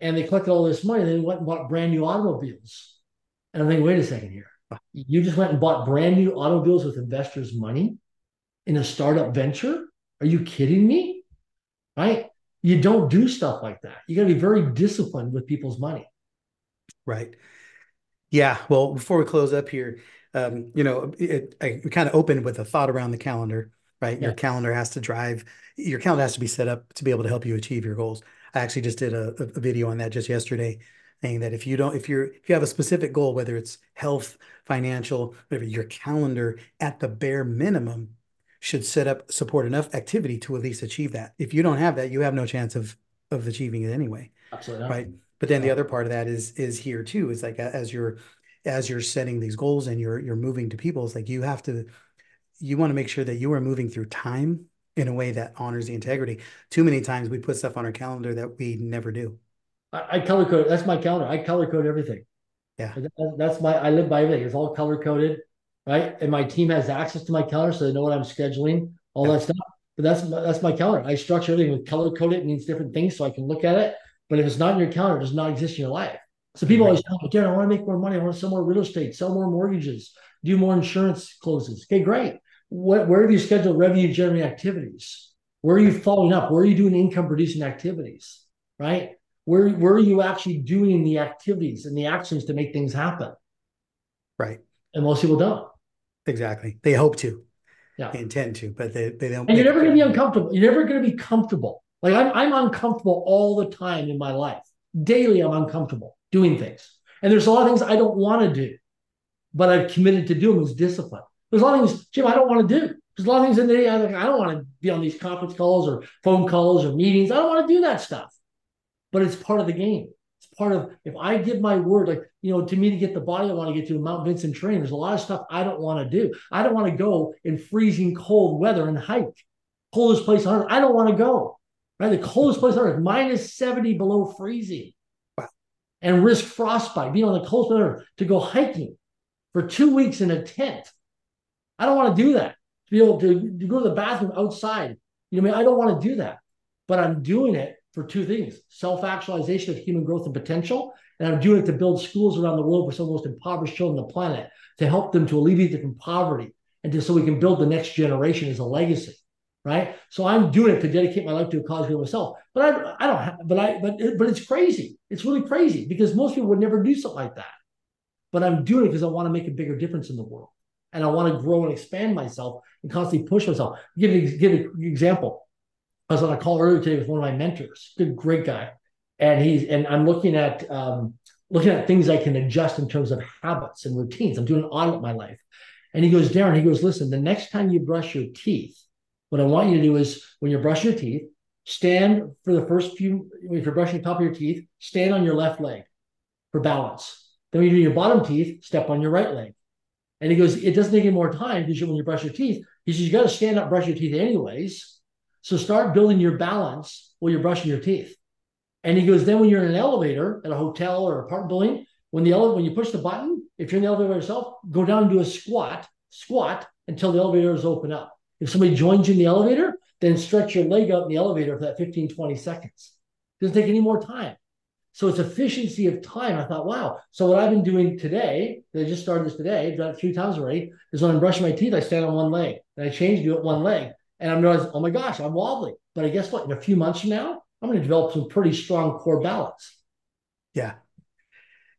and they collected all this money. And they went and bought brand new automobiles. And I'm thinking, wait a second here. You just went and bought brand new automobiles with investors' money in a startup venture? Are you kidding me? Right? You don't do stuff like that. You got to be very disciplined with people's money. Right. Yeah. Well, before we close up here, um, you know, it, I kind of opened with a thought around the calendar, right? Yeah. Your calendar has to drive, your calendar has to be set up to be able to help you achieve your goals. I actually just did a, a video on that just yesterday, saying that if you don't, if you're, if you have a specific goal, whether it's health, financial, whatever, your calendar at the bare minimum should set up support enough activity to at least achieve that. If you don't have that, you have no chance of of achieving it anyway. Absolutely. Right. But then the other part of that is is here too. Is like as you're as you're setting these goals and you're you're moving to people, it's like you have to you want to make sure that you are moving through time in a way that honors the integrity. Too many times we put stuff on our calendar that we never do. I, I color code. That's my calendar. I color code everything. Yeah. That's my. I live by everything. It's all color coded right? And my team has access to my calendar, so they know what I'm scheduling, all that stuff. But that's that's my calendar. I structure everything with color code. It means different things, so I can look at it. But if it's not in your calendar, it does not exist in your life. So people right. always tell me, Darren, I want to make more money. I want to sell more real estate, sell more mortgages, do more insurance closes. Okay, great. What, where have you scheduled revenue generating activities? Where are you following up? Where are you doing income producing activities? Right? Where, where are you actually doing the activities and the actions to make things happen? Right. And most people don't. Exactly. They hope to. Yeah. They intend to, but they, they don't. And you're never going to be uncomfortable. You're never going to be comfortable. Like I'm, I'm uncomfortable all the time in my life. Daily, I'm uncomfortable doing things. And there's a lot of things I don't want to do. but I've committed to do them as discipline. There's a lot of things, Jim, I don't want to do. There's a lot of things in the day I, I don't want to be on these conference calls or phone calls or meetings. I don't want to do that stuff. But it's part of the game. Part of if I give my word, like you know, to me to get the body I want to get to Mount Vinson train, there's a lot of stuff I don't want to do. I don't want to go in freezing cold weather and hike. Coldest place on earth. I don't want to go. Right? The coldest place on earth, minus 70 below freezing. Wow. And risk frostbite, being on the coldest earth to go hiking for two weeks in a tent. I don't want to do that To be able to, to go to the bathroom outside. You know, I mean, I don't want to do that, but I'm doing it for two things self actualization of human growth and potential. And I'm doing it to build schools around the world for some of the most impoverished children on the planet to help them to alleviate from poverty and just so we can build the next generation as a legacy. Right. So I'm doing it to dedicate my life to a cause for myself. But I, I don't have, but I, but, but it's crazy. It's really crazy because most people would never do something like that. But I'm doing it because I want to make a bigger difference in the world and I want to grow and expand myself and constantly push myself. Give give an example. I was on a call earlier today with one of my mentors, good, great guy, and he's and I'm looking at um, looking at things I can adjust in terms of habits and routines. I'm doing an audit my life, and he goes, Darren, he goes, listen, the next time you brush your teeth, what I want you to do is when you brush your teeth, stand for the first few. If you're brushing the top of your teeth, stand on your left leg for balance. Then when you do your bottom teeth, step on your right leg. And he goes, it doesn't take any more time because when you brush your teeth, he says, you got to stand up, brush your teeth anyways. So start building your balance while you're brushing your teeth. And he goes, then when you're in an elevator at a hotel or apartment building, when the elevator, when you push the button, if you're in the elevator yourself, go down and do a squat, squat until the elevator is open up. If somebody joins you in the elevator, then stretch your leg out in the elevator for that 15, 20 seconds. Doesn't take any more time. So it's efficiency of time. I thought, wow. So what I've been doing today, I just started this today, I've done it three times already, is when I'm brushing my teeth, I stand on one leg. And I change, do it one leg. And I'm realizing, oh my gosh, I'm wobbly. But I guess what? In a few months from now, I'm going to develop some pretty strong core balance. Yeah.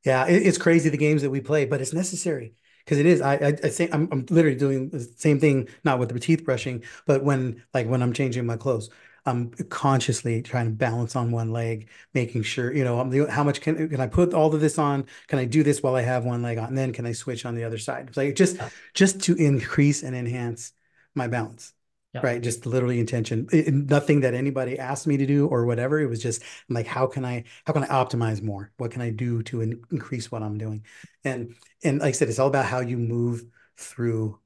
Yeah. It, it's crazy the games that we play, but it's necessary because it is. I, I, I think I'm, I'm literally doing the same thing, not with the teeth brushing, but when like when I'm changing my clothes. I'm consciously trying to balance on one leg, making sure, you know, I'm how much can, can I put all of this on? Can I do this while I have one leg on? And then can I switch on the other side? It's like just, just to increase and enhance my balance. Yeah. Right. Just literally intention. It, nothing that anybody asked me to do or whatever. It was just I'm like, how can I, how can I optimize more? What can I do to in, increase what I'm doing? And, and like I said, it's all about how you move through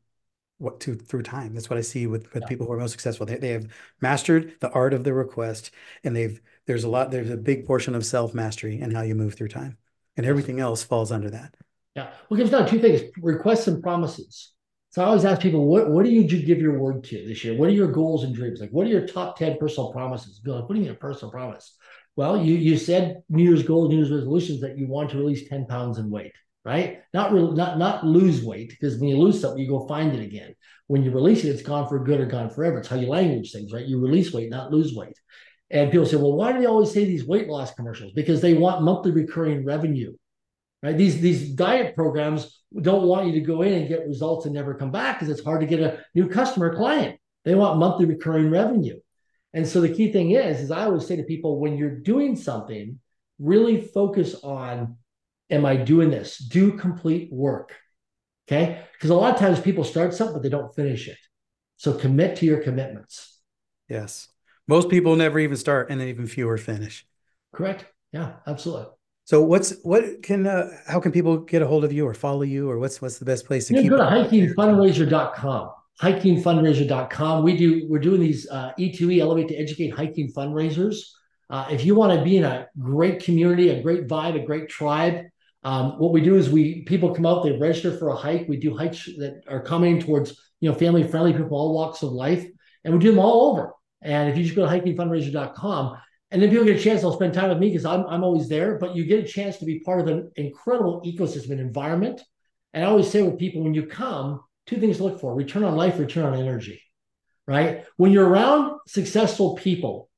what to through time. That's what I see with, with yeah. people who are most successful. They, they have mastered the art of the request and they've there's a lot there's a big portion of self mastery and how you move through time. And everything else falls under that. Yeah. Well, it comes down to two things requests and promises. So I always ask people, what, what do you give your word to this year? What are your goals and dreams? Like, what are your top 10 personal promises? Like, what do you mean a personal promise? Well, you you said New Year's goals, New Year's resolutions that you want to release 10 pounds in weight right? Not real, not not lose weight because when you lose something, you go find it again. When you release it, it's gone for good or gone forever. It's how you language things, right? You release weight, not lose weight. And people say, well, why do they always say these weight loss commercials? Because they want monthly recurring revenue, right? These these diet programs don't want you to go in and get results and never come back because it's hard to get a new customer client. They want monthly recurring revenue. And so the key thing is, is I always say to people, when you're doing something, really focus on am I doing this? Do complete work. Okay. Because a lot of times people start something, but they don't finish it. So commit to your commitments. Yes. Most people never even start and then even fewer finish. Correct. Yeah, absolutely. So what's what can uh, how can people get a hold of you or follow you or what's what's the best place to you keep go to hikingfundraiser.com hikingfundraiser.com we do we're doing these uh, e2e elevate to educate hiking fundraisers uh, if you want to be in a great community a great vibe a great tribe um, what we do is we people come out, they register for a hike. We do hikes that are coming towards you know family friendly people, all walks of life, and we do them all over. And if you just go to hikingfundraiser.com, and then people get a chance, they'll spend time with me because I'm I'm always there. But you get a chance to be part of an incredible ecosystem and environment. And I always say with people when you come, two things to look for: return on life, return on energy. Right? When you're around successful people,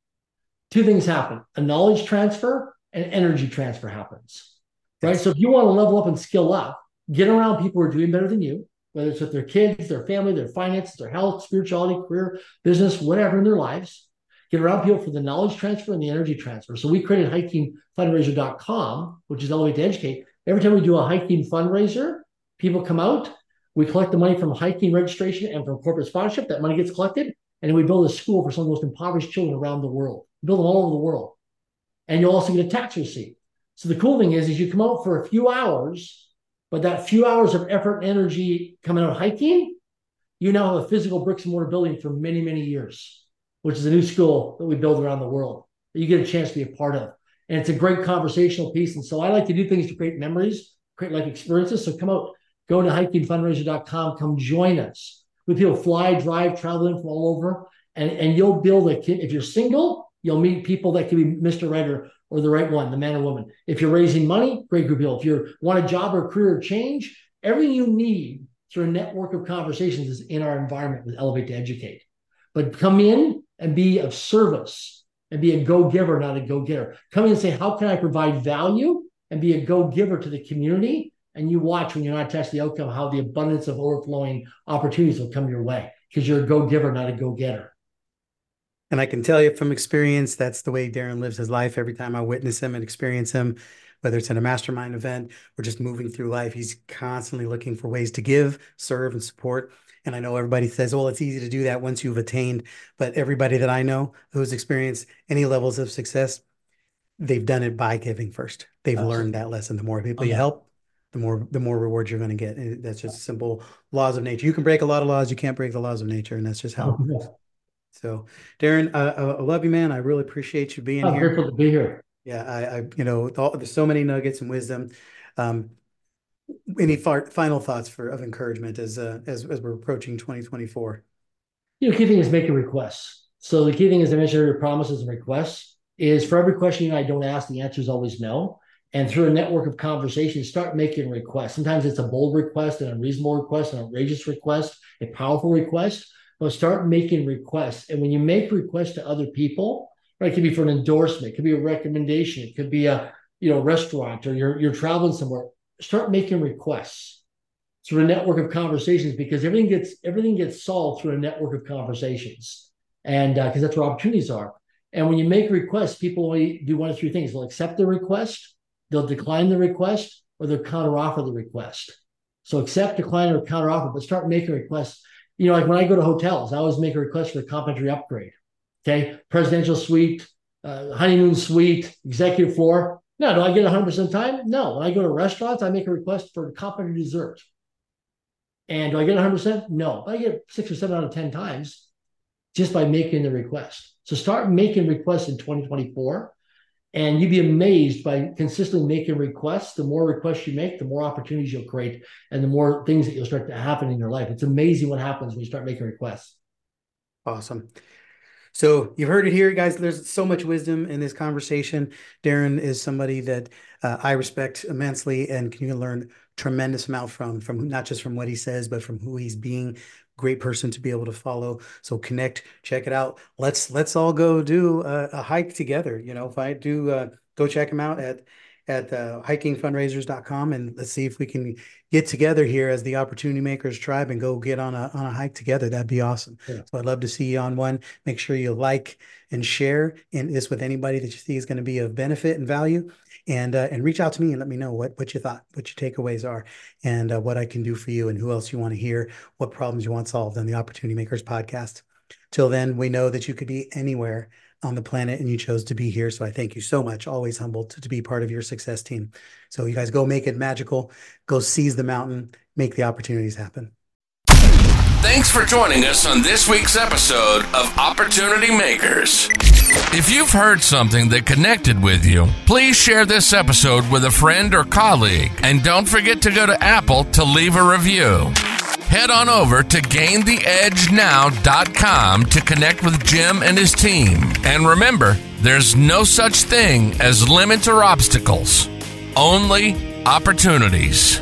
two things happen: a knowledge transfer and energy transfer happens right? So if you want to level up and skill up, get around people who are doing better than you, whether it's with their kids, their family, their finances, their health, spirituality, career, business, whatever in their lives. Get around people for the knowledge transfer and the energy transfer. So we created hikingfundraiser.com, which is Elevate to Educate. Every time we do a hiking fundraiser, People come out, we collect the money from hiking registration and from corporate sponsorship. That money gets collected, and then we build a school for some of the most impoverished children around the world. We build them all over the world. And you'll also get a tax receipt. So the cool thing is, is you come out for a few hours, but that few hours of effort and energy coming out hiking, you now have a physical bricks and mortar building for many, many years, which is a new school that we build around the world that you get a chance to be a part of. And it's a great conversational piece. And so I like to do things to create memories, create like experiences. So come out, go to hikingfundraiser.com, come join us. We people fly, drive, traveling from all over. And, and you'll build a kid. If you're single, you'll meet people that can be Mr. Right or, the right one, the man or woman. If you're raising money, great group people. If you want a job or career change, everything you need through a network of conversations is in our environment with Elevate to Educate. But come in and be of service and be a go giver, not a go getter. Come in and say, How can I provide value and be a go giver to the community? And you watch when you're not attached to the outcome how the abundance of overflowing opportunities will come your way because you're a go giver, not a go getter. And I can tell you from experience, that's the way Darren lives his life. Every time I witness him and experience him, whether it's in a mastermind event or just moving through life, he's constantly looking for ways to give, serve, and support. And I know everybody says, well, it's easy to do that once you've attained. But everybody that I know who's experienced any levels of success, they've done it by giving first. They've Absolutely. learned that lesson. The more people okay. you help, the more the more rewards you're going to get. That's just simple laws of nature. You can break a lot of laws, you can't break the laws of nature, and that's just how. Oh, (laughs) so, Darren, uh, I love you, man. I really appreciate you being I'm here. Grateful to be here. Yeah, I, I you know, all, there's so many nuggets and wisdom. Um, any far, final thoughts for of encouragement as uh, as as we're approaching 2024? You know, key thing is making requests. So the key thing, is I mentioned, your promises and requests is for every question I don't ask, the answer is always no. And through a network of conversations, start making requests. Sometimes it's a bold request, an unreasonable request, an outrageous request, a powerful request. But start making requests. And when you make requests to other people, right, it could be for an endorsement, it could be a recommendation, it could be a you know restaurant, or you're you're traveling somewhere start making requests through a network of conversations because everything gets everything gets solved through a network of conversations. And because uh, that's where opportunities are. And when you make requests people only do one of three things. They'll accept the request they'll decline the request or they'll counteroffer the request. So accept decline or counteroffer but start making requests. You know like when i go to hotels i always make a request for a complimentary upgrade. Okay? Presidential suite uh, honeymoon suite executive floor now, do I get 100% time? No. When I go to restaurants, I make a request for a complimentary dessert. And do I get 100%? No. But I get six or seven out of 10 times just by making the request. So start making requests in 2024. And you'd be amazed by consistently making requests. The more requests you make, the more opportunities you'll create and the more things that you'll start to happen in your life. It's amazing what happens when you start making requests. Awesome. So you've heard it here, guys. There's so much wisdom in this conversation. Darren is somebody that uh, I respect immensely and can learn tremendous amount from, from not just from what he says, but from who he's being. Great person to be able to follow. So connect, check it out. Let's let's all go do a, a hike together. You know, if I do, uh, go check him out at at uh, hikingfundraisers.com and let's see if we can get together here as the opportunity makers tribe and go get on a on a hike together. That'd be awesome. Yeah. so i'd love to see you on one. Make sure you like and share in this with anybody that you see is going to be of benefit and value. And uh, and reach out to me and let me know what what you thought what your takeaways are and uh, what i can do for you and who else you want to hear what problems you want solved on the opportunity makers podcast. Till then we know that you could be anywhere on the planet and you chose to be here. So I thank you so much. Always humbled to, to be part of your success team. So you guys go make it magical, go seize the mountain, make the opportunities happen. Thanks for joining us on this week's episode of Opportunity Makers. If you've heard something that connected with you, please share this episode with a friend or colleague. And don't forget to go to Apple to leave a review head on over to gaintheedgenow.com to connect with Jim and his team. And remember, there's no such thing as limits or obstacles, only opportunities.